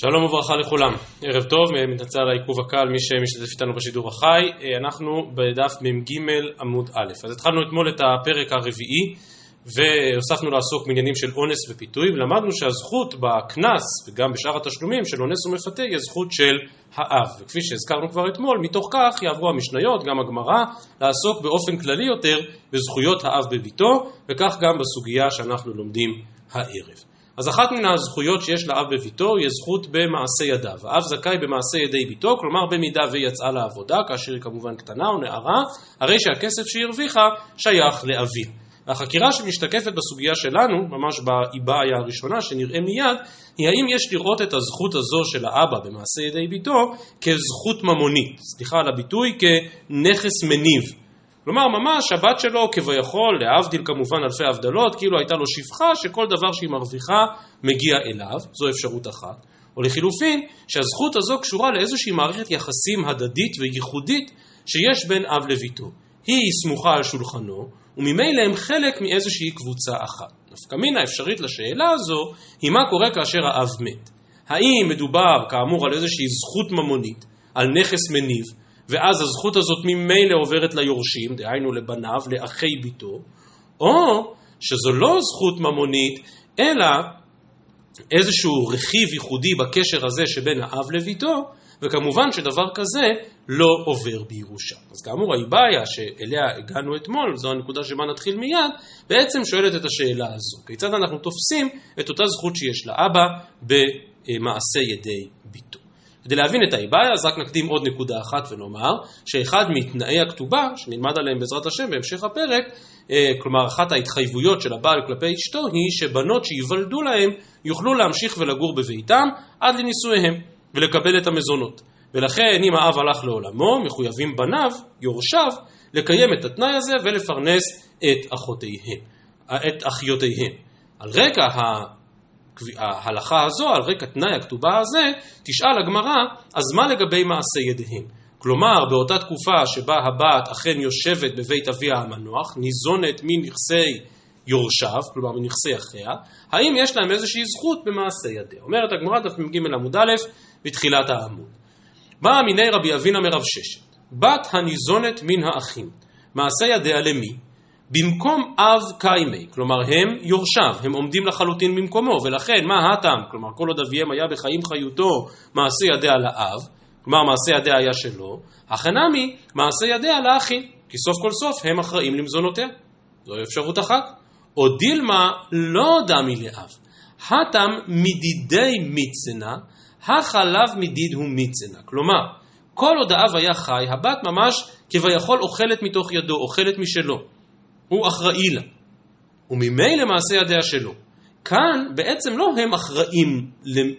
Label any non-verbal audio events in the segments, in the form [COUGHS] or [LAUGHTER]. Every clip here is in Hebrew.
שלום וברכה לכולם, ערב טוב, מתנצל על העיכוב הקל, מי שמשתתף איתנו בשידור החי, אנחנו בדף מ"ג עמוד א'. אז התחלנו אתמול את הפרק הרביעי והוספנו לעסוק בעניינים של אונס ופיתוי ולמדנו שהזכות בקנס וגם בשאר התשלומים של אונס ומפתה היא הזכות של האב. וכפי שהזכרנו כבר אתמול, מתוך כך יעברו המשניות, גם הגמרא, לעסוק באופן כללי יותר בזכויות האב בביתו וכך גם בסוגיה שאנחנו לומדים הערב. אז אחת מן הזכויות שיש לאב בביתו היא הזכות במעשה ידיו. האב זכאי במעשה ידי ביתו, כלומר במידה ויצאה לעבודה, כאשר היא כמובן קטנה או נערה, הרי שהכסף שהיא הרוויחה שייך לאביה. והחקירה שמשתקפת בסוגיה שלנו, ממש באיבעיה הראשונה שנראה מיד, היא האם יש לראות את הזכות הזו של האבא במעשה ידי ביתו כזכות ממונית, סליחה על הביטוי, כנכס מניב. כלומר ממש הבת שלו כביכול, להבדיל כמובן אלפי הבדלות, כאילו הייתה לו שפחה שכל דבר שהיא מרוויחה מגיע אליו, זו אפשרות אחת. או לחילופין, שהזכות הזו קשורה לאיזושהי מערכת יחסים הדדית וייחודית שיש בין אב לביתו. היא סמוכה על שולחנו, וממילא הם חלק מאיזושהי קבוצה אחת. נפקא מינה אפשרית לשאלה הזו, היא מה קורה כאשר האב מת. האם מדובר כאמור על איזושהי זכות ממונית, על נכס מניב, ואז הזכות הזאת ממילא עוברת ליורשים, דהיינו לבניו, לאחי ביתו, או שזו לא זכות ממונית, אלא איזשהו רכיב ייחודי בקשר הזה שבין האב לביתו, וכמובן שדבר כזה לא עובר בירושה. אז כאמור, האיבעיה שאליה הגענו אתמול, זו הנקודה שבה נתחיל מיד, בעצם שואלת את השאלה הזו. כיצד אנחנו תופסים את אותה זכות שיש לאבא במעשה ידי ביתו? כדי להבין את האיבעיה, אז רק נקדים עוד נקודה אחת ונאמר שאחד מתנאי הכתובה, שנלמד עליהם בעזרת השם בהמשך הפרק, אה, כלומר אחת ההתחייבויות של הבעל כלפי אשתו היא שבנות שייוולדו להם יוכלו להמשיך ולגור בביתם עד לנישואיהם ולקבל את המזונות. ולכן אם האב הלך לעולמו, מחויבים בניו, יורשיו, לקיים את התנאי הזה ולפרנס את אחותיהם, את אחיותיהם. על רקע ההלכה הזו, על רקע תנאי הכתובה הזה, תשאל הגמרא, אז מה לגבי מעשה ידיהם? כלומר, באותה תקופה שבה הבת אכן יושבת בבית אביה המנוח, ניזונת מנכסי יורשיו, כלומר מנכסי אחיה, האם יש להם איזושהי זכות במעשה ידיה? אומרת הגמרא דף מ"ג עמוד א' בתחילת העמוד. באה מיני רבי אבינה מרב ששת, בת הניזונת מן האחים, מעשה ידיה למי? במקום אב קיימי, כלומר הם יורשיו, הם עומדים לחלוטין במקומו, ולכן מה הטעם, כלומר כל עוד אביהם היה בחיים חיותו מעשה ידיה לאב, כלומר מעשה ידיה היה שלו, החנמי מעשה ידיה לאחים, כי סוף כל סוף הם אחראים למזונותיה. זו אפשרות אחת. או דילמה לא דמי לאב, הטם מדידי מיצנה, החלב מדיד הוא מיצנה. כלומר, כל עוד האב היה חי, הבת ממש כביכול אוכלת מתוך ידו, אוכלת משלו. הוא אחראי לה. וממילא מעשה ידיה שלו. כאן בעצם לא הם אחראים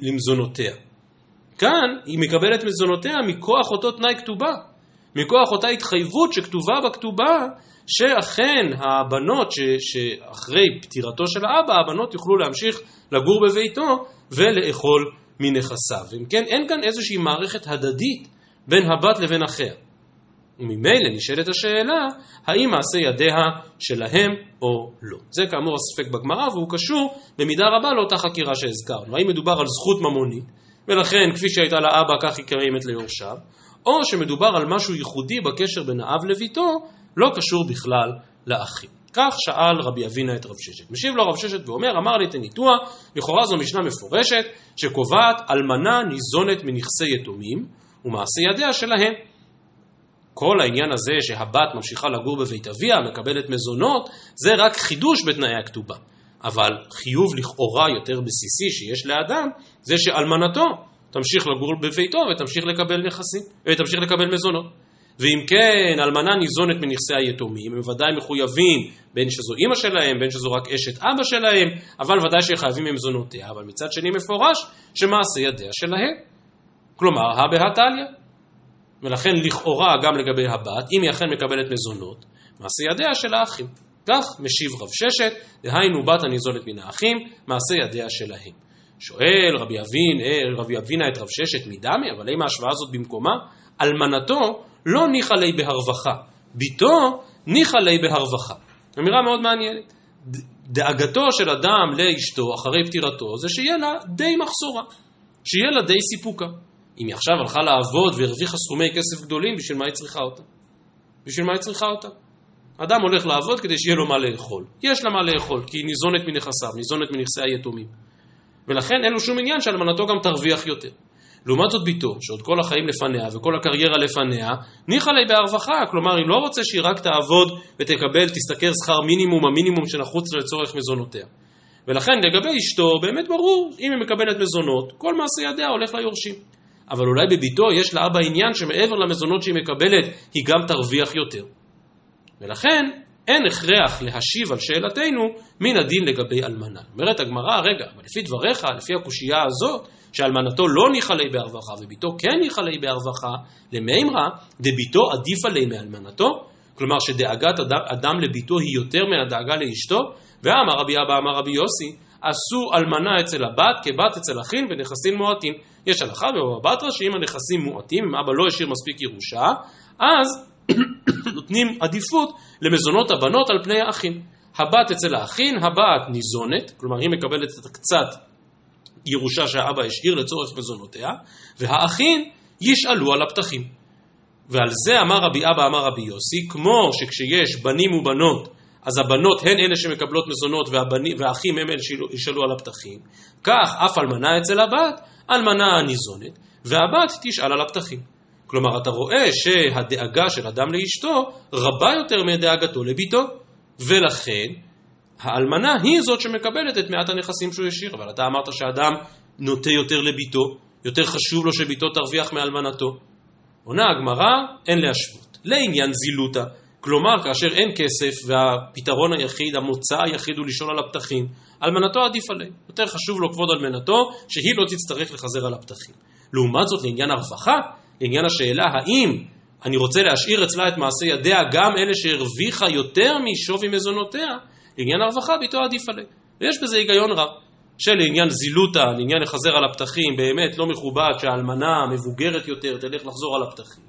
למזונותיה. כאן היא מקבלת מזונותיה מכוח אותו תנאי כתובה, מכוח אותה התחייבות שכתובה בכתובה, שאכן הבנות ש, שאחרי פטירתו של האבא, הבנות יוכלו להמשיך לגור בביתו ולאכול מנכסיו. אם כן, אין כאן איזושהי מערכת הדדית בין הבת לבין אחיה. וממילא נשאלת השאלה, האם מעשה ידיה שלהם או לא. זה כאמור הספק בגמרא והוא קשור במידה רבה לאותה חקירה שהזכרנו. האם מדובר על זכות ממונית, ולכן כפי שהייתה לאבא כך היא קיימת ליורשיו, או שמדובר על משהו ייחודי בקשר בין האב לביתו, לא קשור בכלל לאחים. כך שאל רבי אבינה את רב ששת. משיב לו רב ששת ואומר, אמר לי תניתוע, לכאורה זו משנה מפורשת, שקובעת אלמנה ניזונת מנכסי יתומים, ומעשה ידיה שלהם. כל העניין הזה שהבת ממשיכה לגור בבית אביה, מקבלת מזונות, זה רק חידוש בתנאי הכתובה. אבל חיוב לכאורה יותר בסיסי שיש לאדם, זה שאלמנתו תמשיך לגור בביתו ותמשיך לקבל נכסים, ותמשיך לקבל מזונות. ואם כן, אלמנה ניזונת מנכסי היתומים, הם ודאי מחויבים, בין שזו אימא שלהם, בין שזו רק אשת אבא שלהם, אבל ודאי שחייבים ממזונותיה, אבל מצד שני מפורש שמעשה ידיה שלהם. כלומר, הא בהא תליא. ולכן לכאורה גם לגבי הבת, אם היא אכן מקבלת מזונות, מעשה ידיה של האחים. כך משיב רב ששת, דהיינו בת הניזולת מן האחים, מעשה ידיה שלהם. שואל רבי אבין, אה, רבי אבינה את רב ששת מדמי, אבל האם ההשוואה הזאת במקומה? אלמנתו לא ניחא ליה בהרווחה, ביתו ניחא ליה בהרווחה. אמירה מאוד מעניינת. דאגתו של אדם לאשתו אחרי פטירתו זה שיהיה לה די מחסורה. שיהיה לה די סיפוקה. אם היא עכשיו הלכה לעבוד והרוויחה סכומי כסף גדולים, בשביל מה היא צריכה אותה? בשביל מה היא צריכה אותה? אדם הולך לעבוד כדי שיהיה לו מה לאכול. יש לה מה לאכול, כי היא ניזונת מנכסיו, ניזונת מנכסי היתומים. ולכן אין לו שום עניין שאלמנתו גם תרוויח יותר. לעומת זאת ביתו, שעוד כל החיים לפניה וכל הקריירה לפניה, ניחא לי בהרווחה, כלומר היא לא רוצה שהיא רק תעבוד ותקבל, תשתכר שכר מינימום, המינימום שנחוץ לצורך מזונותיה. ולכן לגבי אשתו, באמת ברור, אם היא מקבלת מזונות, כל מעשה ידיה הולך ליורשים. אבל אולי בביתו יש לאבא עניין שמעבר למזונות שהיא מקבלת, היא גם תרוויח יותר. ולכן אין הכרח להשיב על שאלתנו מן הדין לגבי אלמנה. אומרת הגמרא, רגע, אבל לפי דבריך, לפי הקושייה הזאת, שאלמנתו לא ניחא ליה בהרווחה וביתו כן ניחא ליה בהרווחה, למימרא דביתו עדיפה ליה מאלמנתו, כלומר שדאגת אדם, אדם לביתו היא יותר מהדאגה לאשתו, ואמר רבי אבא אמר רבי יוסי, עשו אלמנה אצל הבת כבת אצל אחין ונכסים מועטים. יש הלכה בבבא בתרא שאם הנכסים מועטים, אם אבא לא השאיר מספיק ירושה, אז [COUGHS] נותנים עדיפות למזונות הבנות על פני האחים. הבת אצל האחים, הבת ניזונת, כלומר היא מקבלת את הקצת ירושה שהאבא השאיר לצורך מזונותיה, והאחים ישאלו על הפתחים. ועל זה אמר רבי אבא אמר רבי יוסי, כמו שכשיש בנים ובנות, אז הבנות הן אלה שמקבלות מזונות והבנים, והאחים הם אלה שישאלו על הפתחים, כך אף אלמנה אצל הבת, אלמנה ניזונת, והבת תשאל על הפתחים. כלומר, אתה רואה שהדאגה של אדם לאשתו רבה יותר מדאגתו לביתו, ולכן האלמנה היא זאת שמקבלת את מעט הנכסים שהוא השאיר, אבל אתה אמרת שאדם נוטה יותר לביתו, יותר חשוב לו שביתו תרוויח מאלמנתו. עונה הגמרא, אין להשוות. לעניין זילותא, כלומר כאשר אין כסף והפתרון היחיד, המוצא היחיד הוא לשאול על הפתחים, אלמנתו עדיף עליה. יותר חשוב לו כבוד אלמנתו, שהיא לא תצטרך לחזר על הפתחים. לעומת זאת לעניין הרווחה, לעניין השאלה האם אני רוצה להשאיר אצלה את מעשה ידיה גם אלה שהרוויחה יותר משווי מזונותיה, לעניין הרווחה ביתו עדיף עליה. ויש בזה היגיון רב. שלעניין זילותא, לעניין לחזר על הפתחים, באמת לא מכובד שהאלמנה המבוגרת יותר תלך לחזור על הפתחים.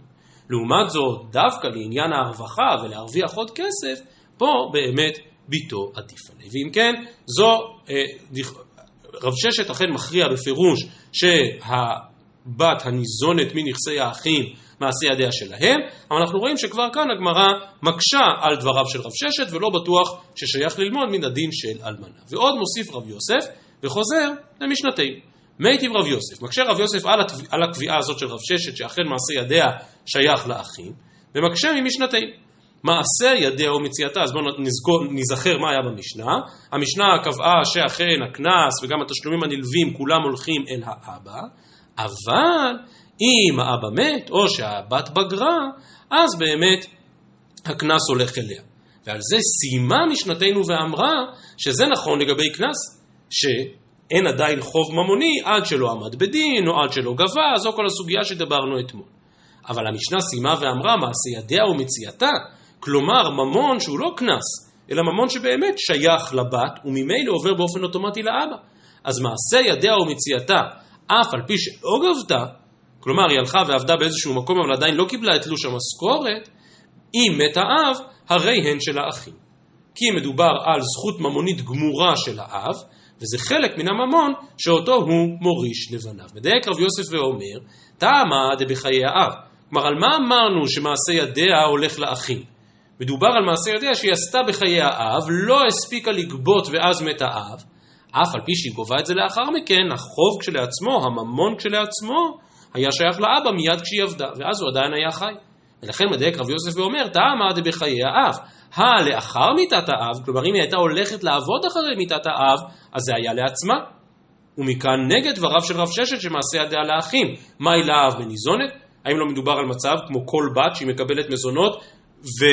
לעומת זאת, דווקא לעניין הרווחה ולהרוויח עוד כסף, פה באמת ביתו עדיף עליה. ואם כן, זו, אה, רב ששת אכן מכריע בפירוש שהבת הניזונת מנכסי האחים מעשי ידיה שלהם, אבל אנחנו רואים שכבר כאן הגמרא מקשה על דבריו של רב ששת ולא בטוח ששייך ללמוד מן הדין של אלמנה. ועוד מוסיף רב יוסף וחוזר למשנתנו. מיטיב רב יוסף, מקשה רב יוסף על, התב... על הקביעה הזאת של רב ששת שאכן מעשה ידיה שייך לאחים, ומקשה ממשנתנו. מעשה ידיה ומציאתה, אז בואו נזכר מה היה במשנה. המשנה קבעה שאכן הקנס וגם התשלומים הנלווים כולם הולכים אל האבא, אבל אם האבא מת או שהבת בגרה, אז באמת הקנס הולך אליה. ועל זה סיימה משנתנו ואמרה שזה נכון לגבי קנס, שאין עדיין חוב ממוני עד שלא עמד בדין או עד שלא גבה, זו כל הסוגיה שדיברנו אתמול. אבל המשנה סיימה ואמרה מעשה ידיה ומציאתה, כלומר ממון שהוא לא קנס, אלא ממון שבאמת שייך לבת וממילא עובר באופן אוטומטי לאבא. אז מעשה ידיה ומציאתה, אף על פי שלא גבתה, כלומר היא הלכה ועבדה באיזשהו מקום אבל עדיין לא קיבלה את תלוש המשכורת, אם מת האב, הרי הן של האחים. כי מדובר על זכות ממונית גמורה של האב, וזה חלק מן הממון שאותו הוא מוריש לבניו. מדייק רב יוסף ואומר, טעמה דבחיי האב. כלומר, על מה אמרנו שמעשה ידיה הולך לאחים? מדובר על מעשה ידיה שהיא עשתה בחיי האב, לא הספיקה לגבות ואז מת האב, אף על פי שהיא גובה את זה לאחר מכן, החוב כשלעצמו, הממון כשלעצמו, היה שייך לאבא מיד כשהיא עבדה, ואז הוא עדיין היה חי. ולכן מדייק רבי יוסף ואומר, טעמה דבחיי האב. הלאחר מיתת האב, כלומר אם היא הייתה הולכת לעבוד אחרי מיתת האב, אז זה היה לעצמה. ומכאן נגד דבריו של רב ששת שמעשה ידיה לאחים. מהי לאב מניזונת? האם לא מדובר על מצב כמו כל בת שהיא מקבלת מזונות. ו...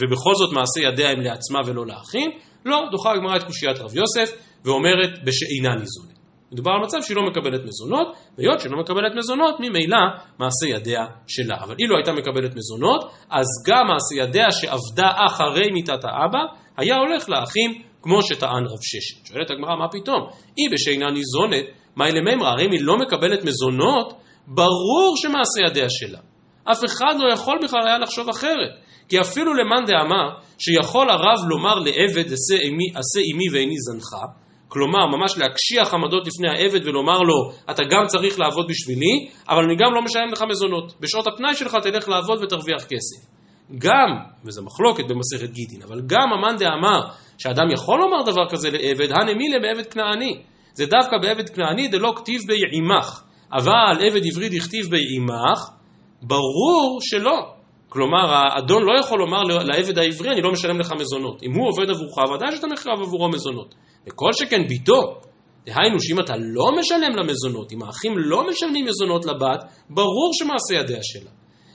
ובכל זאת מעשה ידיה הם לעצמה ולא לאחים? לא, דוחה הגמרא את קושיית רב יוסף ואומרת בשאינה ניזונת. מדובר על מצב שהיא לא מקבלת מזונות, והיות שהיא לא מקבלת מזונות, ממילא מעשה ידיה שלה. אבל אילו הייתה מקבלת מזונות, אז גם מעשה ידיה שעבדה אחרי מיתת האבא, היה הולך לאחים כמו שטען רב ששת. שואלת הגמרא, מה פתאום? היא בשאינה ניזונת, מה אלה מימרא? הרי אם היא לא מקבלת מזונות, ברור שמעשה ידיה שלה. אף אחד לא יכול בכלל היה לחשוב אחרת. כי אפילו למאן דאמר שיכול הרב לומר לעבד עשה עמי, עשה עמי ואיני זנחה, כלומר, ממש להקשיח עמדות לפני העבד ולומר לו, אתה גם צריך לעבוד בשבילי, אבל אני גם לא משלם לך מזונות. בשעות הפנאי שלך תלך לעבוד ותרוויח כסף. גם, וזו מחלוקת במסכת גיטין, אבל גם המאן דאמר שאדם יכול לומר דבר כזה לעבד, הנמילה בעבד כנעני. זה דווקא בעבד כנעני דלא כתיב ביעימך, אבל עבד עברי דכתיב ביעימך, ברור שלא. כלומר, האדון לא יכול לומר לעבד העברי, אני לא משלם לך מזונות. אם הוא עובד עבורך, ודאי שאתה מחייב עבורו מזונות. וכל שכן ביתו, דהיינו שאם אתה לא משלם למזונות, אם האחים לא משלמים מזונות לבת, ברור שמעשה ידיה שלה.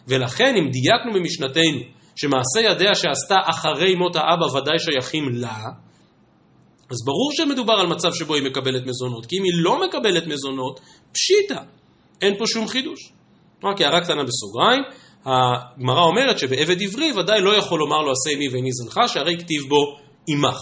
ולכן אם דייקנו במשנתנו שמעשה ידיה שעשתה אחרי מות האבא ודאי שייכים לה, אז ברור שמדובר על מצב שבו היא מקבלת מזונות, כי אם היא לא מקבלת מזונות, פשיטה, אין פה שום חידוש. רק הערה קטנה בסוגריים, הגמרא אומרת שבעבד עברי ודאי לא יכול לומר לו עשה עמי ואיני זנך, שהרי כתיב בו עמך.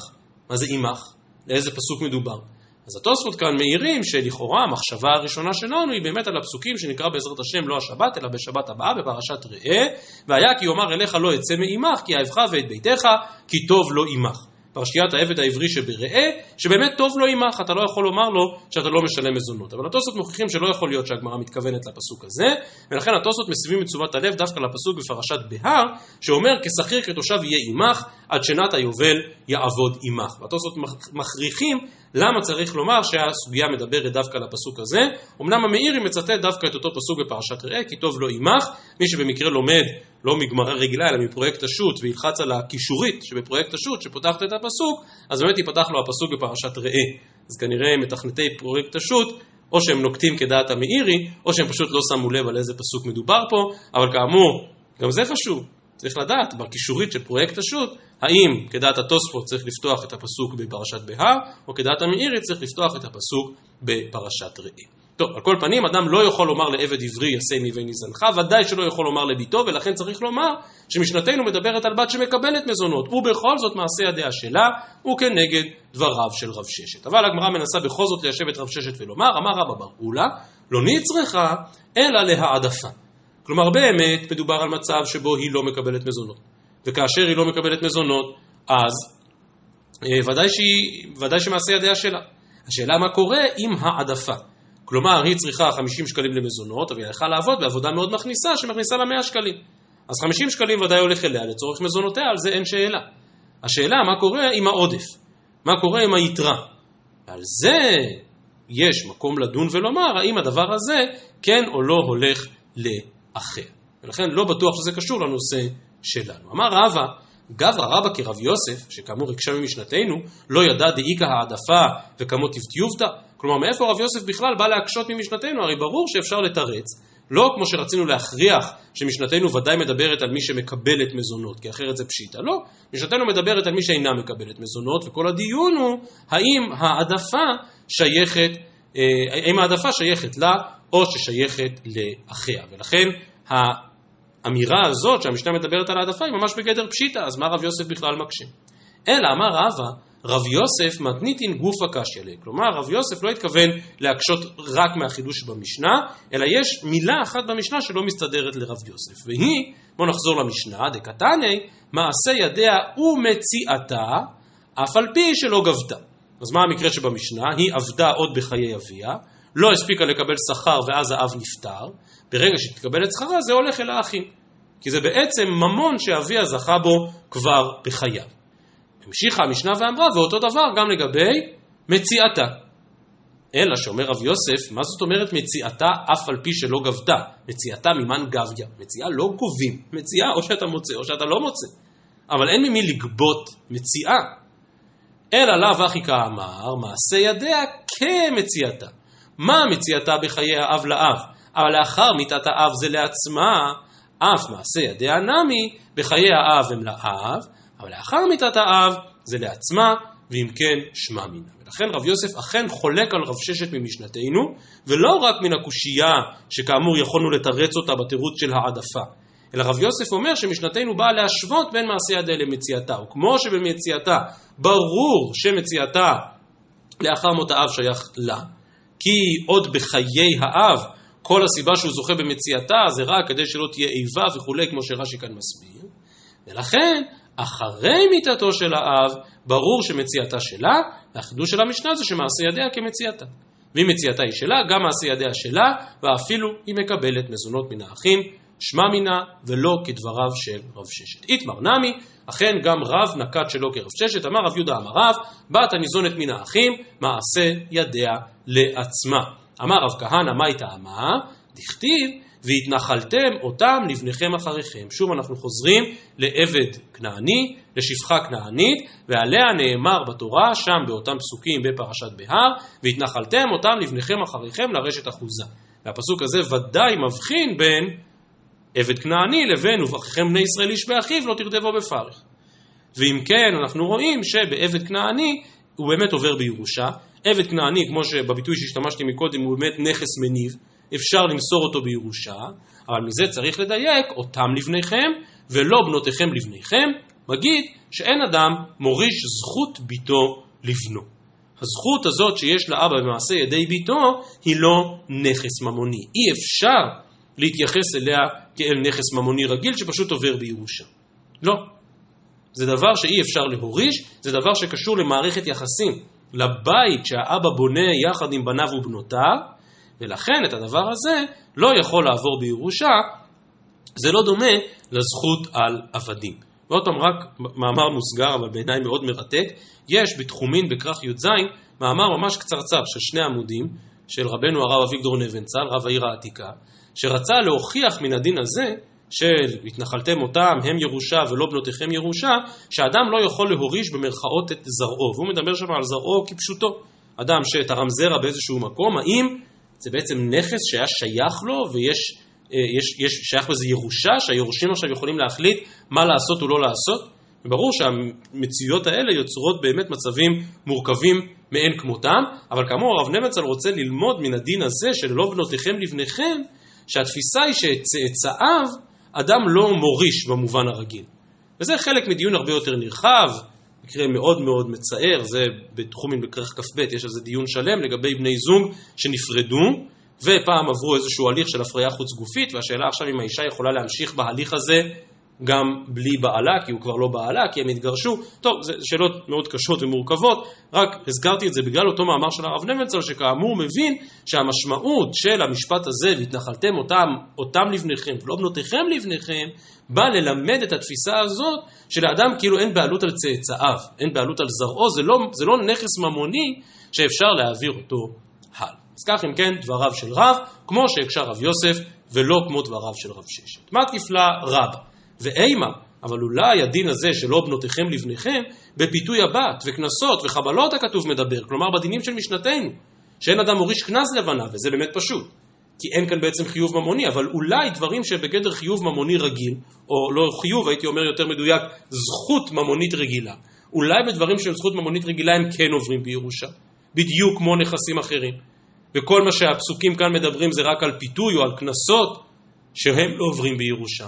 מה זה עמך? לאיזה פסוק מדובר? אז התוספות כאן מעירים שלכאורה המחשבה הראשונה שלנו היא באמת על הפסוקים שנקרא בעזרת השם לא השבת אלא בשבת הבאה בפרשת ראה והיה כי יאמר אליך לא אצא מעמך כי אהבך ואת ביתך כי טוב לא עמך פרשיית העבד העברי שבראה, שבאמת טוב לו עמך, אתה לא יכול לומר לו שאתה לא משלם מזונות. אבל התוספות מוכיחים שלא יכול להיות שהגמרא מתכוונת לפסוק הזה, ולכן התוספות מסבים את תשומת הלב דווקא לפסוק בפרשת בהר, שאומר כשכיר כתושב יהיה עמך, עד שנת היובל יעבוד עמך. והתוספות מכריחים למה צריך לומר שהסוגיה מדברת דווקא על הפסוק הזה? אמנם המאירי מצטט דווקא את אותו פסוק בפרשת ראה, כי טוב לא עמך, מי שבמקרה לומד לא מגמרא רגילה אלא מפרויקט השו"ת וילחץ על הקישורית שבפרויקט השו"ת שפותחת את הפסוק, אז באמת ייפתח לו הפסוק בפרשת ראה. אז כנראה מתכנתי פרויקט השו"ת או שהם נוקטים כדעת המאירי, או שהם פשוט לא שמו לב על איזה פסוק מדובר פה, אבל כאמור, גם זה חשוב, צריך לדעת בקישורית של פרויקט השו"ת, האם כדעת התוספות צריך לפתוח את הפסוק בפרשת בהר, או כדעת המאירי צריך לפתוח את הפסוק בפרשת ראי. טוב, על כל פנים, אדם לא יכול לומר לעבד עברי יעשה מי וניזנך, ודאי שלא יכול לומר לביתו, ולכן צריך לומר שמשנתנו מדברת על בת שמקבלת מזונות, ובכל זאת מעשה הדעה שלה, וכנגד דבריו של רב ששת. אבל הגמרא מנסה בכל זאת ליישב את רב ששת ולומר, אמר רבא בר אולה, לא נצרכה, אלא להעדפה. כלומר באמת מדובר על מצב שבו היא לא מקבלת מזונות. וכאשר היא לא מקבלת מזונות, אז אה, ודאי, שהיא, ודאי שמעשה ידיה שלה. השאלה מה קורה עם העדפה. כלומר, היא צריכה 50 שקלים למזונות, אבל היא הלכה לעבוד בעבודה מאוד מכניסה, שמכניסה לה 100 שקלים. אז 50 שקלים ודאי הולך אליה לצורך מזונותיה, על זה אין שאלה. השאלה, מה קורה עם העודף? מה קורה עם היתרה? על זה יש מקום לדון ולומר האם הדבר הזה כן או לא הולך לאחר. ולכן לא בטוח שזה קשור לנושא שלנו. אמר רבא, גברא רבא כרב יוסף, שכאמור הקשה ממשנתנו, לא ידע דאיכא העדפה וכמו טבטיובתא. כלומר, מאיפה רב יוסף בכלל בא להקשות ממשנתנו? הרי ברור שאפשר לתרץ, לא כמו שרצינו להכריח שמשנתנו ודאי מדברת על מי שמקבלת מזונות, כי אחרת זה פשיטא. לא, משנתנו מדברת על מי שאינה מקבלת מזונות, וכל הדיון הוא האם העדפה שייכת, אה, האם העדפה שייכת לה או ששייכת לאחיה. ולכן האמירה הזאת שהמשנה מדברת על העדפה היא ממש בגדר פשיטא, אז מה רב יוסף בכלל מקשה? אלא אמר רבא, רב יוסף מתניתין גופא קשיא ליה. כלומר, רב יוסף לא התכוון להקשות רק מהחידוש במשנה, אלא יש מילה אחת במשנה שלא מסתדרת לרב יוסף. והיא, בואו נחזור למשנה, דקתני, מעשה ידיה ומציאתה, אף על פי שלא גבתה. אז מה המקרה שבמשנה? היא עבדה עוד בחיי אביה, לא הספיקה לקבל שכר ואז האב נפטר, ברגע שהיא תקבל את שכרה זה הולך אל האחים. כי זה בעצם ממון שאביה זכה בו כבר בחייו. המשיכה המשנה ואמרה, ואותו דבר גם לגבי מציאתה. אלא שאומר רב יוסף, מה זאת אומרת מציאתה אף על פי שלא גבתה? מציאתה ממן גביה. מציאה לא גובים, מציאה או שאתה מוצא או שאתה לא מוצא. אבל אין ממי לגבות מציאה. אלא לאו אחי כאמר, מעשה ידיה כמציאתה. מה מציאתה בחיי האב לאב? אבל לאחר מיתת האב זה לעצמה, אף מעשה ידיה נמי, בחיי האב הם לאב, אבל לאחר מיתת האב זה לעצמה, ואם כן, שמע מינה. ולכן רב יוסף אכן חולק על רב ששת ממשנתנו, ולא רק מן הקושייה שכאמור יכולנו לתרץ אותה בתירוץ של העדפה, אלא רב יוסף אומר שמשנתנו באה להשוות בין מעשה ידיה למציאתה, וכמו שבמציאתה ברור שמציאתה לאחר מות האב שייך לה, כי עוד בחיי האב כל הסיבה שהוא זוכה במציאתה זה רק כדי שלא תהיה איבה וכולי, כמו שרש"י כאן מסביר. ולכן, אחרי מיתתו של האב, ברור שמציאתה שלה, והחידוש של המשנה זה שמעשה ידיה כמציאתה. ואם מציאתה היא שלה, גם מעשה ידיה שלה, ואפילו היא מקבלת מזונות מן האחים, שמע מינה ולא כדבריו של רב ששת. איתמר נמי, אכן גם רב נקט שלא כרב ששת, אמר רב יהודה אמר רב, בת הניזונת מן האחים, מעשה ידיה לעצמה. אמר רב כהנא, מה היא טעמה? דכתיב, והתנחלתם אותם לבניכם אחריכם. שוב אנחנו חוזרים לעבד כנעני, לשפחה כנענית, ועליה נאמר בתורה, שם באותם פסוקים בפרשת בהר, והתנחלתם אותם לבניכם אחריכם לרשת אחוזה. והפסוק הזה ודאי מבחין בין עבד כנעני לבין וברככם בני ישראל איש באחיו לא תרדבו בפרך. ואם כן, אנחנו רואים שבעבד כנעני הוא באמת עובר בירושה. עבד כנעני, כמו שבביטוי שהשתמשתי מקודם, הוא באמת נכס מניב, אפשר למסור אותו בירושה, אבל מזה צריך לדייק אותם לבניכם ולא בנותיכם לבניכם, מגיד שאין אדם מוריש זכות ביתו לבנו. הזכות הזאת שיש לאבא במעשה ידי ביתו היא לא נכס ממוני. אי אפשר להתייחס אליה כאל נכס ממוני רגיל שפשוט עובר בירושה. לא. זה דבר שאי אפשר להוריש, זה דבר שקשור למערכת יחסים, לבית שהאבא בונה יחד עם בניו ובנותיו, ולכן את הדבר הזה לא יכול לעבור בירושה, זה לא דומה לזכות על עבדים. ועוד פעם, רק מאמר מוסגר, אבל בעיניי מאוד מרתק, יש בתחומין בכרך י"ז מאמר ממש קצרצר של שני עמודים, של רבנו הרב אביגדור נבנצל, רב העיר העתיקה, שרצה להוכיח מן הדין הזה, של התנחלתם אותם, הם ירושה ולא בנותיכם ירושה, שאדם לא יכול להוריש במרכאות את זרעו, והוא מדבר שם על זרעו כפשוטו. אדם שתרם זרע באיזשהו מקום, האם זה בעצם נכס שהיה שייך לו ויש אה, יש, יש, שייך בזה ירושה, שהיורשים עכשיו יכולים להחליט מה לעשות או לא לעשות? ברור שהמציאויות האלה יוצרות באמת מצבים מורכבים מאין כמותם, אבל כאמור הרב נבצל רוצה ללמוד מן הדין הזה של לא בנותיכם לבניכם, שהתפיסה היא שאת צאצאיו אדם לא מוריש במובן הרגיל. וזה חלק מדיון הרבה יותר נרחב, מקרה מאוד מאוד מצער, זה בתחומים בכרך כ"ב, יש על זה דיון שלם לגבי בני זוג שנפרדו, ופעם עברו איזשהו הליך של הפריה חוץ גופית, והשאלה עכשיו אם האישה יכולה להמשיך בהליך הזה גם בלי בעלה, כי הוא כבר לא בעלה, כי הם התגרשו. טוב, זה שאלות מאוד קשות ומורכבות, רק הזכרתי את זה בגלל אותו מאמר של הרב נבנצל, שכאמור מבין שהמשמעות של המשפט הזה, והתנחלתם אותם, אותם לבניכם ולא בנותיכם לבניכם, בא ללמד את התפיסה הזאת שלאדם כאילו אין בעלות על צאצאיו, אין בעלות על זרעו, זה לא, זה לא נכס ממוני שאפשר להעביר אותו הלאה. אז כך אם כן דבריו של רב, כמו שהקשה רב יוסף, ולא כמו דבריו של רב ששת. מה תפלא רב? ואימה, אבל אולי הדין הזה שלא בנותיכם לבניכם, בפיתוי הבת וקנסות וחבלות הכתוב מדבר, כלומר בדינים של משנתנו, שאין אדם מוריש קנס לבנה, וזה באמת פשוט. כי אין כאן בעצם חיוב ממוני, אבל אולי דברים שבגדר חיוב ממוני רגיל, או לא חיוב, הייתי אומר יותר מדויק, זכות ממונית רגילה, אולי בדברים של זכות ממונית רגילה הם כן עוברים בירושה, בדיוק כמו נכסים אחרים. וכל מה שהפסוקים כאן מדברים זה רק על פיתוי או על קנסות שהם לא עוברים בירושה.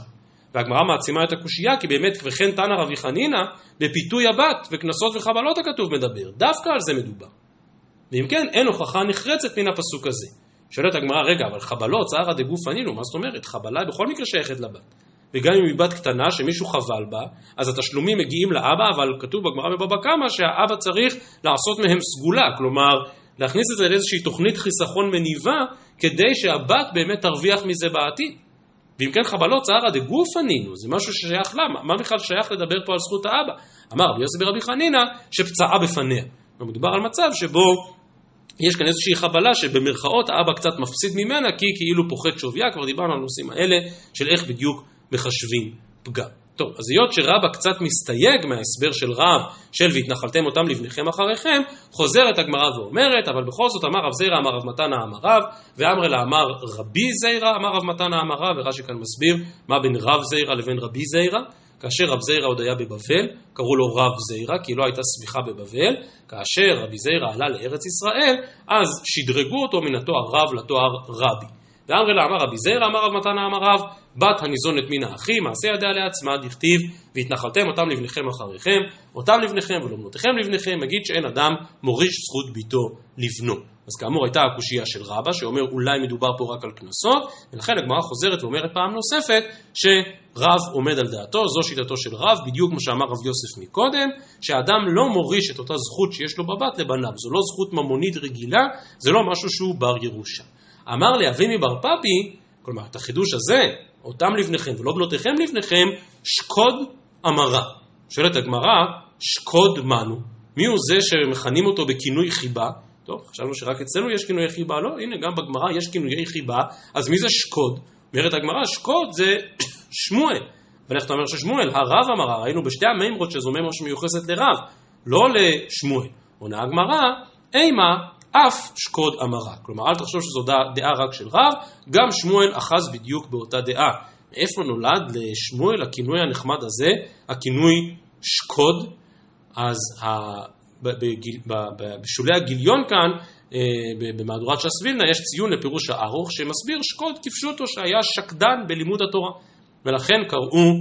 והגמרא מעצימה את הקושייה, כי באמת, וכן תנא רבי חנינא, בפיתוי הבת וקנסות וחבלות הכתוב מדבר, דווקא על זה מדובר. ואם כן, אין הוכחה נחרצת מן הפסוק הזה. שואלת הגמרא, רגע, אבל חבלות, צערא דגוף ענינו, מה זאת אומרת? חבלה בכל מקרה שייכת לבת. וגם אם היא בת קטנה שמישהו חבל בה, אז התשלומים מגיעים לאבא, אבל כתוב בגמרא בבבא קמא שהאבא צריך לעשות מהם סגולה, כלומר, להכניס את זה לאיזושהי תוכנית חיסכון מניבה, כדי שהבת באמת תרוויח מזה בעתיד. ואם כן חבלות צערא דגוף ענינו, זה משהו ששייך לה, מה בכלל שייך לדבר פה על זכות האבא? אמר רבי יוסי ברבי חנינא שפצעה בפניה. מדובר על מצב שבו יש כאן איזושהי חבלה שבמרכאות האבא קצת מפסיד ממנה כי כאילו פוחת שוויה, כבר דיברנו על הנושאים האלה של איך בדיוק מחשבים פגם. טוב, אז היות שרבא קצת מסתייג מההסבר של רב של והתנחלתם אותם לבניכם אחריכם, חוזרת הגמרא ואומרת, אבל בכל זאת אמר רב זיירא אמר רב מתנא אמר רב, ואמרי לה אמר רבי זיירא אמר רב מתנא אמר רב, ורש"י כאן מסביר מה בין רב זיירא לבין רבי זיירא. כאשר רב זיירא עוד היה בבבל, קראו לו רב זיירא, כי לא הייתה סמיכה בבבל. כאשר רבי זיירא עלה לארץ ישראל, אז שדרגו אותו מן התואר רב לתואר רבי. ואמרי לה אמר רבי זיירא אמר רב מתנא אמר רב בת הניזונת מן האחים מעשה ידיה לעצמה דכתיב והתנחלתם אותם לבניכם אחריכם אותם לבניכם ולא בנותיכם לבניכם מגיד שאין אדם מוריש זכות ביתו לבנו אז כאמור הייתה הקושייה של רבא שאומר אולי מדובר פה רק על קנסות ולכן הגמרא חוזרת ואומרת פעם נוספת ש... רב עומד על דעתו, זו שיטתו של רב, בדיוק כמו שאמר רב יוסף מקודם, שאדם לא מוריש את אותה זכות שיש לו בבת לבניו, זו לא זכות ממונית רגילה, זה לא משהו שהוא בר ירושה. אמר לאביני בר פפי, כלומר את החידוש הזה, אותם לבניכם ולא בנותיכם לבניכם, שקוד אמרה. שואלת הגמרא, שקוד מנו? מי הוא זה שמכנים אותו בכינוי חיבה? טוב, חשבנו שרק אצלנו יש כינויי חיבה, לא, הנה גם בגמרא יש כינויי חיבה, אז מי זה שקוד? אומרת הגמרא, שקוד זה [COUGHS] שמואל. ולך אתה אומר ששמואל, הרב אמרה, ראינו בשתי המימרות שזו מימרה שמיוחסת לרב, לא לשמואל. עונה הגמרא, אימה אף שקוד אמרה. כלומר, אל תחשוב שזו דעה רק של רב, גם שמואל אחז בדיוק באותה דעה. מאיפה נולד לשמואל הכינוי הנחמד הזה, הכינוי שקוד? אז בשולי הגיליון כאן, אה, במהדורת ש"ס וילנה, יש ציון לפירוש הארוך שמסביר שקוד כפשוטו שהיה שקדן בלימוד התורה, ולכן קראו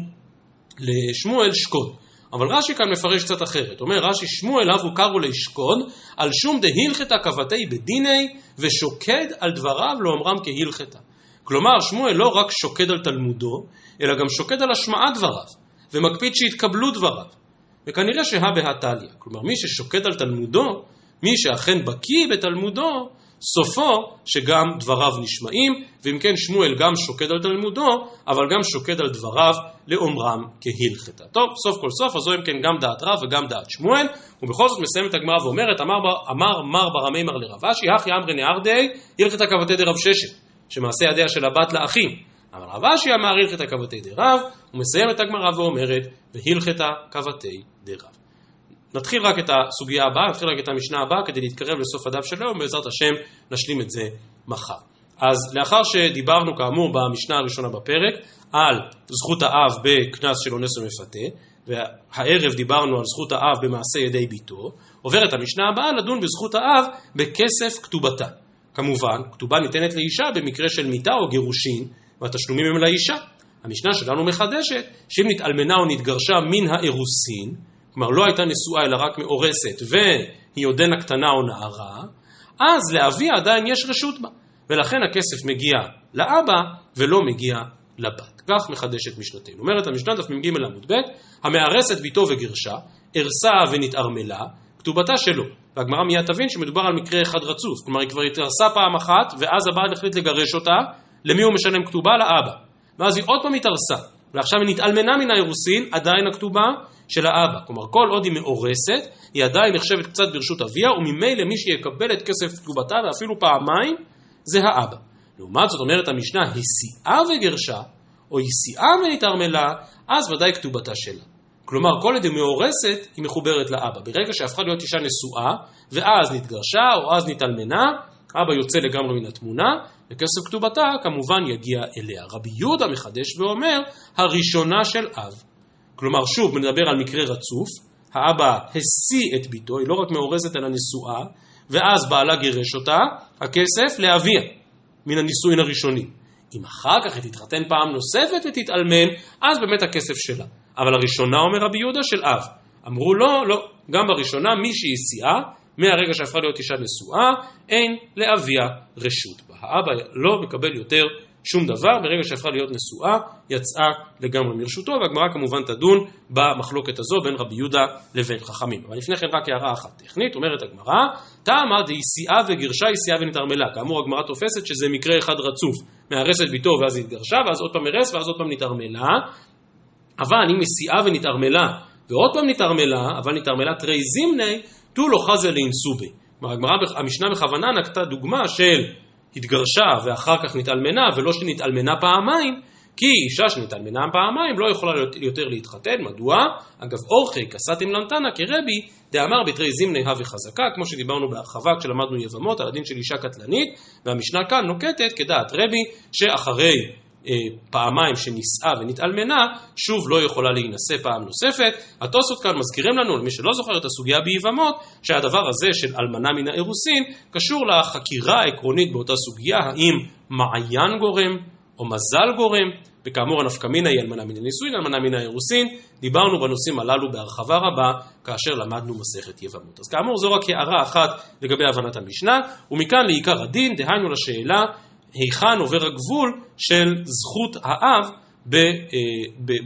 לשמואל שקוד. אבל רש"י כאן מפרש קצת אחרת. אומר רש"י, שמואל אבו קראו לישקוד, על שום דהילכתא כבתי בדיני, ושוקד על דבריו לאומרם כהילכתא. כלומר, שמואל לא רק שוקד על תלמודו, אלא גם שוקד על השמעת דבריו, ומקפיד שיתקבלו דבריו. וכנראה שהא בהא תליא. כלומר, מי ששוקד על תלמודו, מי שאכן בקיא בתלמודו, סופו שגם דבריו נשמעים, ואם כן שמואל גם שוקד על תלמודו, אבל גם שוקד על דבריו לאומרם כהלכתה. טוב, סוף כל סוף, אז זו אם כן גם דעת רב וגם דעת שמואל, ובכל זאת מסיימת הגמרא ואומרת, אמר, אמר מר ברמי מר לרב אשי, הכי אמרי נהרדי, הלכתה כבתי דרב ששת, שמעשה ידיה של הבת לאחים. אבל רב אשי אמר הלכתה כבתי דרב, ומסיימת הגמרא ואומרת, והלכתה כבתי דרב. נתחיל רק את הסוגיה הבאה, נתחיל רק את המשנה הבאה כדי להתקרב לסוף הדף של היום, ובעזרת השם נשלים את זה מחר. אז לאחר שדיברנו כאמור במשנה הראשונה בפרק על זכות האב בקנס של אונס ומפתה, והערב דיברנו על זכות האב במעשה ידי ביתו, עוברת המשנה הבאה לדון בזכות האב בכסף כתובתה. כמובן, כתובה ניתנת לאישה במקרה של מיתה או גירושין, והתשלומים הם לאישה. המשנה שלנו מחדשת שאם נתאלמנה או נתגרשה מן האירוסין, כלומר לא הייתה נשואה אלא רק מאורסת והיא עודנה קטנה או נערה, אז לאביה עדיין יש רשות בה, ולכן הכסף מגיע לאבא ולא מגיע לבת. כך מחדשת משנתנו. אומרת המשנה דף מ"ג עמוד ב', המארסת ביתו וגרשה, ארסה ונתערמלה, כתובתה שלו. והגמרא מיד תבין שמדובר על מקרה אחד רצוף, כלומר היא כבר התארסה פעם אחת, ואז הבעל החליט לגרש אותה, למי הוא משלם כתובה? לאבא. ואז היא עוד פעם התארסה, ועכשיו היא נתעלמנה מן האירוסין, עדיין הכתובה של האבא. כלומר, כל עוד היא מאורסת, היא עדיין נחשבת קצת ברשות אביה, וממילא מי שיקבל את כסף כתובתה, ואפילו פעמיים, זה האבא. לעומת זאת אומרת המשנה, הסיעה וגרשה, או הסיעה ונתערמלה, אז ודאי כתובתה שלה. כלומר, כל היא מאורסת, היא מחוברת לאבא. ברגע שהפכה להיות אישה נשואה, ואז נתגרשה, או אז נתעלמנה, אבא יוצא לגמרי מן התמונה, וכסף כתובתה כמובן יגיע אליה. רבי יהודה מחדש ואומר, הראשונה של אב. כלומר, שוב, מדבר על מקרה רצוף, האבא השיא את ביתו, היא לא רק מאורזת אלא נשואה, ואז בעלה גירש אותה, הכסף לאביה, מן הנישואין הראשונים. אם אחר כך היא תתחתן פעם נוספת ותתאלמן, אז באמת הכסף שלה. אבל הראשונה, אומר רבי יהודה, של אב. אמרו לא, לא, גם בראשונה מי שהיא סיעה, מהרגע שהפכה להיות אישה נשואה, אין לאביה רשות בה. האבא לא מקבל יותר שום דבר, ברגע שהפכה להיות נשואה, יצאה לגמרי מרשותו, והגמרא כמובן תדון במחלוקת הזו בין רבי יהודה לבין חכמים. אבל לפני כן רק הערה אחת טכנית, אומרת הגמרא, תמה דהיסיעה וגירשה היסיעה ונתערמלה. כאמור הגמרא תופסת שזה מקרה אחד רצוף, מארסת ביתו ואז התגרשה, ואז עוד פעם ארס ואז עוד פעם נתערמלה, אבל אם מסיעה ונתערמלה ועוד פעם נתערמלה, אבל נתערמלה תרי זימני, תו לא חזה לאינסובי. כלומר, המשנה בכוונה נקטה דוגמה של התגרשה ואחר כך נתאלמנה, ולא שנתאלמנה פעמיים, כי אישה שנתאלמנה פעמיים לא יכולה יותר להתחתן, מדוע? אגב, אורחי כסתים למתנה כרבי, דאמר בתרי זימני הווה חזקה, כמו שדיברנו בהרחבה כשלמדנו יבמות על הדין של אישה קטלנית, והמשנה כאן נוקטת כדעת רבי, שאחרי פעמיים שנישאה ונתאלמנה, שוב לא יכולה להינשא פעם נוספת. התוספות כאן מזכירים לנו, למי שלא זוכר את הסוגיה ביבמות, שהדבר הזה של אלמנה מן האירוסין קשור לחקירה העקרונית באותה סוגיה, האם מעיין גורם או מזל גורם, וכאמור הנפקמינה היא אלמנה מן הנישואין, אלמנה מן האירוסין, דיברנו בנושאים הללו בהרחבה רבה כאשר למדנו מסכת יבמות. אז כאמור זו רק הערה אחת לגבי הבנת המשנה, ומכאן לעיקר הדין, דהיינו לשאלה היכן עובר הגבול של זכות האב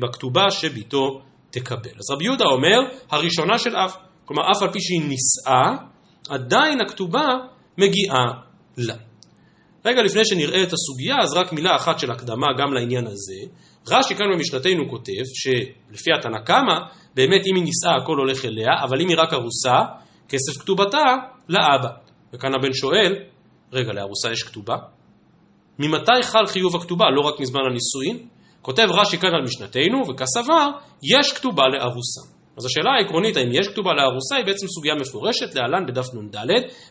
בכתובה שביתו תקבל. אז רבי יהודה אומר, הראשונה של אב, כלומר אף על פי שהיא נישאה, עדיין הכתובה מגיעה לה. רגע לפני שנראה את הסוגיה, אז רק מילה אחת של הקדמה גם לעניין הזה. רש"י כאן במשנתנו כותב שלפי התנא קמא, באמת אם היא נישאה הכל הולך אליה, אבל אם היא רק ארוסה, כסף כתובתה לאבא. וכאן הבן שואל, רגע, לארוסה יש כתובה? ממתי חל חיוב הכתובה, לא רק מזמן הנישואין? כותב רש"י כאן על משנתנו, וכסבר, יש כתובה לארוסה. אז השאלה העקרונית האם יש כתובה לארוסה היא בעצם סוגיה מפורשת להלן בדף נ"ד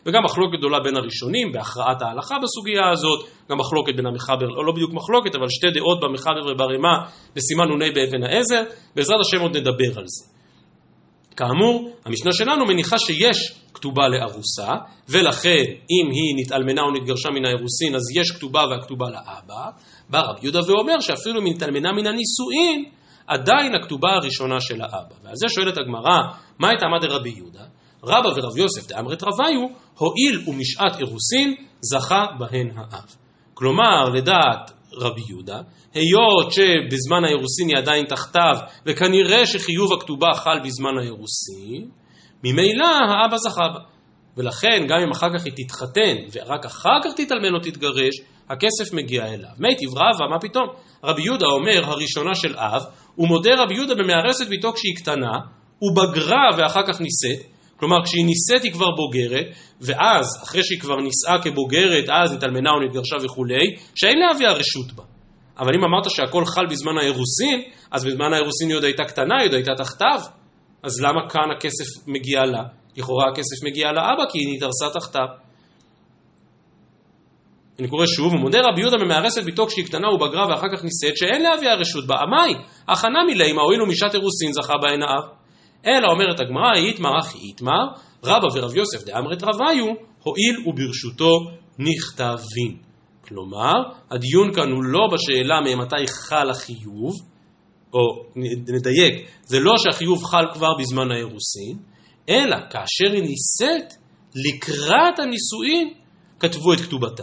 וגם מחלוקת גדולה בין הראשונים בהכרעת ההלכה בסוגיה הזאת, גם מחלוקת בין המחבר, לא בדיוק מחלוקת אבל שתי דעות במחבר וברמה בסימן נ"ה באבן העזר, בעזרת השם עוד נדבר על זה. כאמור, המשנה שלנו מניחה שיש כתובה לארוסה, ולכן אם היא נתאלמנה או נתגרשה מן האירוסין אז יש כתובה והכתובה לאבא. בא רב יהודה ואומר שאפילו אם נתאלמנה מן הנישואין עדיין הכתובה הראשונה של האבא. ועל זה שואלת הגמרא, מה הייתה עמד רבי יהודה? רבא ורב יוסף דאמרת רביו, הואיל ומשעת אירוסין, זכה בהן האב. כלומר, לדעת רבי יהודה, היות שבזמן האירוסין היא עדיין תחתיו, וכנראה שחיוב הכתובה חל בזמן האירוסין, ממילא האבא זכה בה. ולכן, גם אם אחר כך היא תתחתן, ורק אחר כך תתאלמן או תתגרש, הכסף מגיע אליו. מיטיב רבא, מה פתאום? רבי יהודה אומר, הראשונה של אב, ומודה רבי יהודה במארסת ביתו כשהיא קטנה, ובגרה ואחר כך נישאת, כלומר כשהיא נישאת היא כבר בוגרת, ואז, אחרי שהיא כבר נישאה כבוגרת, אז נתאלמנה או נתגרשה וכולי, שאין לאביה רשות בה. אבל אם אמרת שהכל חל בזמן האירוסין, אז בזמן האירוסין היא עוד הייתה קטנה, היא עוד הייתה תחתיו. אז למה כאן הכסף מגיע לה? לכאורה הכסף מגיע לאבא כי היא נתארסה תחתיו. אני קורא שוב, ומודה רבי יהודה ממארסת ביתו כשהיא קטנה ובגרה ואחר כך נישאת שאין לאביה רשות בה, עמי, הכנה מלימה הואיל ומשעת אירוסין זכה בהן האב. אלא אומרת הגמרא, איתמר אחי איתמר, רבא ורב יוסף דאמרת רביו, הואיל וברשותו נכתבין. כלומר, הדיון כאן הוא לא בשאלה ממתי חל החיוב, או נדייק, זה לא שהחיוב חל כבר בזמן האירוסין, אלא כאשר היא נישאת, לקראת הנישואין, כתבו את כתובתה.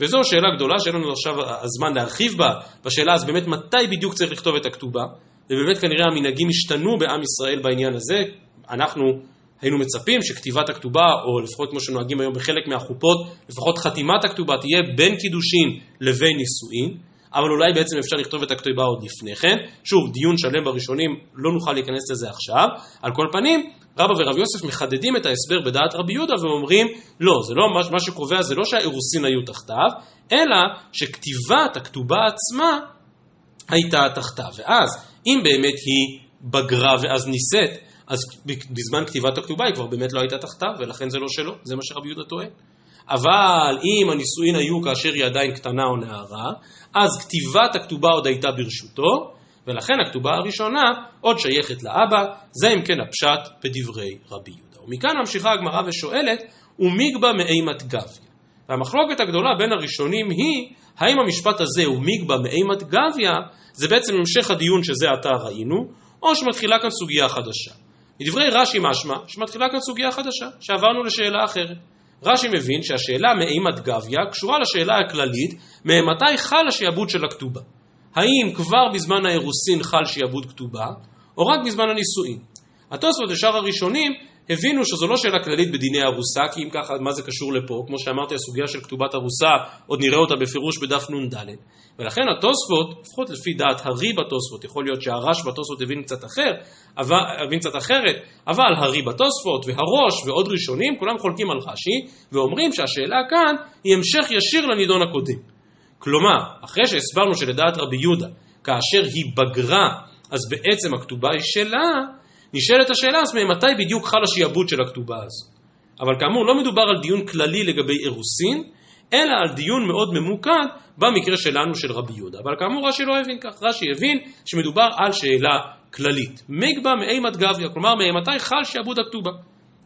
וזו שאלה גדולה שאין לנו עכשיו הזמן להרחיב בה, בשאלה אז באמת מתי בדיוק צריך לכתוב את הכתובה, ובאמת כנראה המנהגים השתנו בעם ישראל בעניין הזה, אנחנו היינו מצפים שכתיבת הכתובה, או לפחות כמו שנוהגים היום בחלק מהחופות, לפחות חתימת הכתובה תהיה בין קידושין לבין נישואין, אבל אולי בעצם אפשר לכתוב את הכתובה עוד לפני כן. שוב, דיון שלם בראשונים, לא נוכל להיכנס לזה עכשיו. על כל פנים, רבא ורב יוסף מחדדים את ההסבר בדעת רבי יהודה ואומרים, לא, זה לא, מה שקובע זה לא שהאירוסין היו תחתיו, אלא שכתיבת הכתובה עצמה הייתה תחתיו. ואז, אם באמת היא בגרה ואז נישאת, אז בזמן כתיבת הכתובה היא כבר באמת לא הייתה תחתיו, ולכן זה לא שלו, זה מה שרבי יהודה טוען. אבל אם הנישואין היו כאשר היא עדיין קטנה או נערה, אז כתיבת הכתובה עוד הייתה ברשותו, ולכן הכתובה הראשונה עוד שייכת לאבא, זה אם כן הפשט בדברי רבי יהודה. ומכאן ממשיכה הגמרא ושואלת, ומיגבה מאימת גביה. והמחלוקת הגדולה בין הראשונים היא, האם המשפט הזה הוא מיגבה מאימת גביה, זה בעצם המשך הדיון שזה עתה ראינו, או שמתחילה כאן סוגיה חדשה. מדברי רש"י משמע שמתחילה כאן סוגיה חדשה, שעברנו לשאלה אחרת. רש"י מבין שהשאלה מאימת גביה קשורה לשאלה הכללית ממתי חל השעבוד של הכתובה. האם כבר בזמן האירוסין חל שעבוד כתובה, או רק בזמן הנישואין. התוספות ושאר הראשונים הבינו שזו לא שאלה כללית בדיני ארוסה, כי אם ככה, מה זה קשור לפה? כמו שאמרתי, הסוגיה של כתובת ארוסה, עוד נראה אותה בפירוש בדף נ"ד. ולכן התוספות, לפחות לפי דעת הרי בתוספות, יכול להיות שהרש בתוספות הבין קצת אחר, אבל, הבין קצת אחרת, אבל הרי בתוספות והראש ועוד ראשונים, כולם חולקים על רש"י, ואומרים שהשאלה כאן היא המשך ישיר לנידון הקודם. כלומר, אחרי שהסברנו שלדעת רבי יהודה, כאשר היא בגרה, אז בעצם הכתובה היא שלה, נשאלת השאלה אז ממתי בדיוק חל השיעבוד של הכתובה הזו. אבל כאמור, לא מדובר על דיון כללי לגבי אירוסין, אלא על דיון מאוד ממוקד במקרה שלנו של רבי יהודה. אבל כאמור רש"י לא הבין כך, רש"י הבין שמדובר על שאלה כללית. מגבה מאימת גביה, כלומר מאימתי חל שעבוד הכתובה.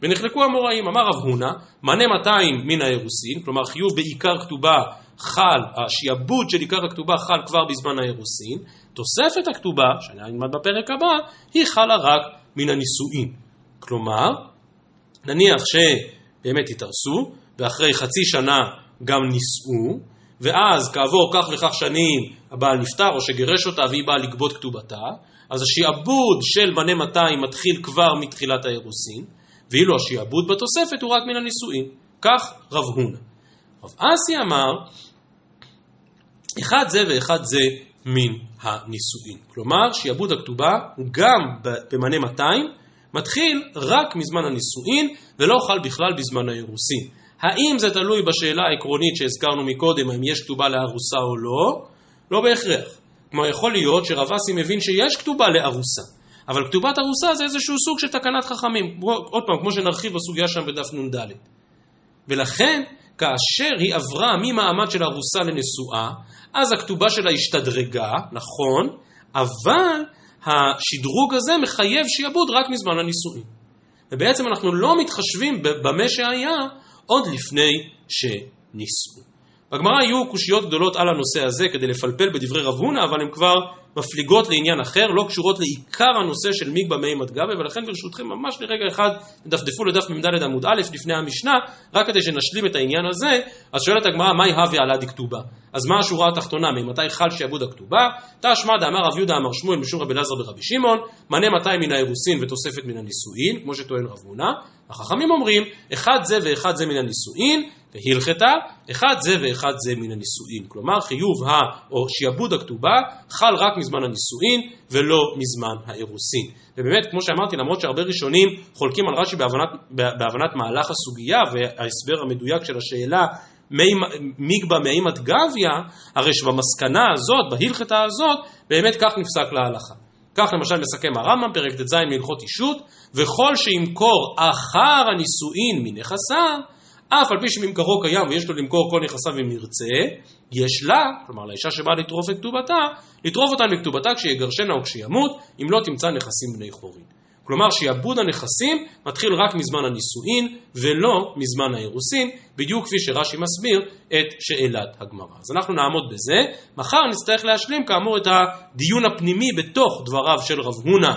ונחלקו המוראים, אמר רב הונא, מנה 200 מן האירוסין, כלומר חיוב בעיקר כתובה חל, השיעבוד של עיקר הכתובה חל כבר בזמן האירוסין, תוספת הכתובה, שאני אלמד בפרק הבא, היא חלה רק מן הנישואין. כלומר, נניח שבאמת התארסו, ואחרי חצי שנה גם נישאו, ואז כעבור כך וכך שנים הבעל נפטר או שגירש אותה והיא באה לגבות כתובתה, אז השיעבוד של בני 200 מתחיל כבר מתחילת האירוסין, ואילו השיעבוד בתוספת הוא רק מן הנישואין. כך רב הונא. רב אסי אמר, אחד זה ואחד זה מן הנישואין. כלומר, שיעבוד הכתובה גם במנה 200, מתחיל רק מזמן הנישואין ולא חל בכלל בזמן האירוסין. האם זה תלוי בשאלה העקרונית שהזכרנו מקודם, האם יש כתובה לארוסה או לא? לא בהכרח. כלומר, יכול להיות שרב אסי מבין שיש כתובה לארוסה, אבל כתובת ארוסה זה איזשהו סוג של תקנת חכמים. עוד פעם, כמו שנרחיב בסוגיה שם בדף נ"ד. ולכן, כאשר היא עברה ממעמד של ארוסה לנשואה, אז הכתובה שלה השתדרגה, נכון, אבל השדרוג הזה מחייב שיעבוד רק מזמן הנישואין. ובעצם אנחנו לא מתחשבים במה שהיה עוד לפני שנישאו. בגמרא היו קושיות גדולות על הנושא הזה כדי לפלפל בדברי רב הונא, אבל הן כבר מפליגות לעניין אחר, לא קשורות לעיקר הנושא של מיגבא מימד גבי, ולכן ברשותכם ממש לרגע אחד דפדפו לדף מ"ד עמוד א' לפני המשנה, רק כדי שנשלים את העניין הזה, אז שואלת הגמרא, מהי הווה עלה דכתובה? אז מה השורה התחתונה, ממתי חל שעבוד הכתובה? תשמע דאמר רב יהודה אמר שמואל משום רבי אלעזר ברבי שמעון, מנה 200 מן האירוסין ותוספת מן הנישואין, כמו שטוען רב הונא, החכמים אומרים, אחד זה ואחד זה מן הנישואין, והלכתה, אחד זה ואחד זה מן הנישואין. כלומר, חיוב ה... או שיעבוד הכתובה חל רק מזמן הנישואין ולא מזמן האירוסין. ובאמת, כמו שאמרתי, למרות שהרבה ראשונים חולקים על רש"י בהבנת, בהבנת מהלך הסוגיה וההסבר המדויק של השאלה מיגבה מאימת גביה, הרי שבמסקנה הזאת, בהלכתה הזאת, באמת כך נפסק להלכה. כך למשל מסכם הרמב"ם, פרק ט"ז מהלכות אישות, וכל שימכור אחר הנישואין מנכסיו, אף על פי שממכרו קיים ויש לו למכור כל נכסיו אם ירצה, יש לה, כלומר לאישה שבאה לטרוף את כתובתה, לטרוף אותה מכתובתה כשיגרשנה או כשימות, אם לא תמצא נכסים בני חורין. כלומר שיעבוד הנכסים מתחיל רק מזמן הנישואין ולא מזמן האירוסין, בדיוק כפי שרש"י מסביר את שאלת הגמרא. אז אנחנו נעמוד בזה, מחר נצטרך להשלים כאמור את הדיון הפנימי בתוך דבריו של רב הונא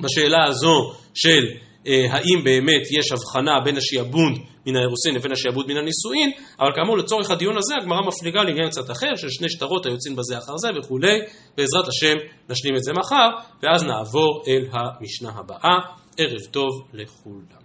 בשאלה הזו של האם באמת יש הבחנה בין השיעבוד מן האירוסין לבין השיעבוד מן הנישואין, אבל כאמור לצורך הדיון הזה הגמרא מפליגה לעניין קצת אחר של שני שטרות היוצאים בזה אחר זה וכולי, בעזרת השם נשלים את זה מחר, ואז נעבור אל המשנה הבאה. ערב טוב לכולם.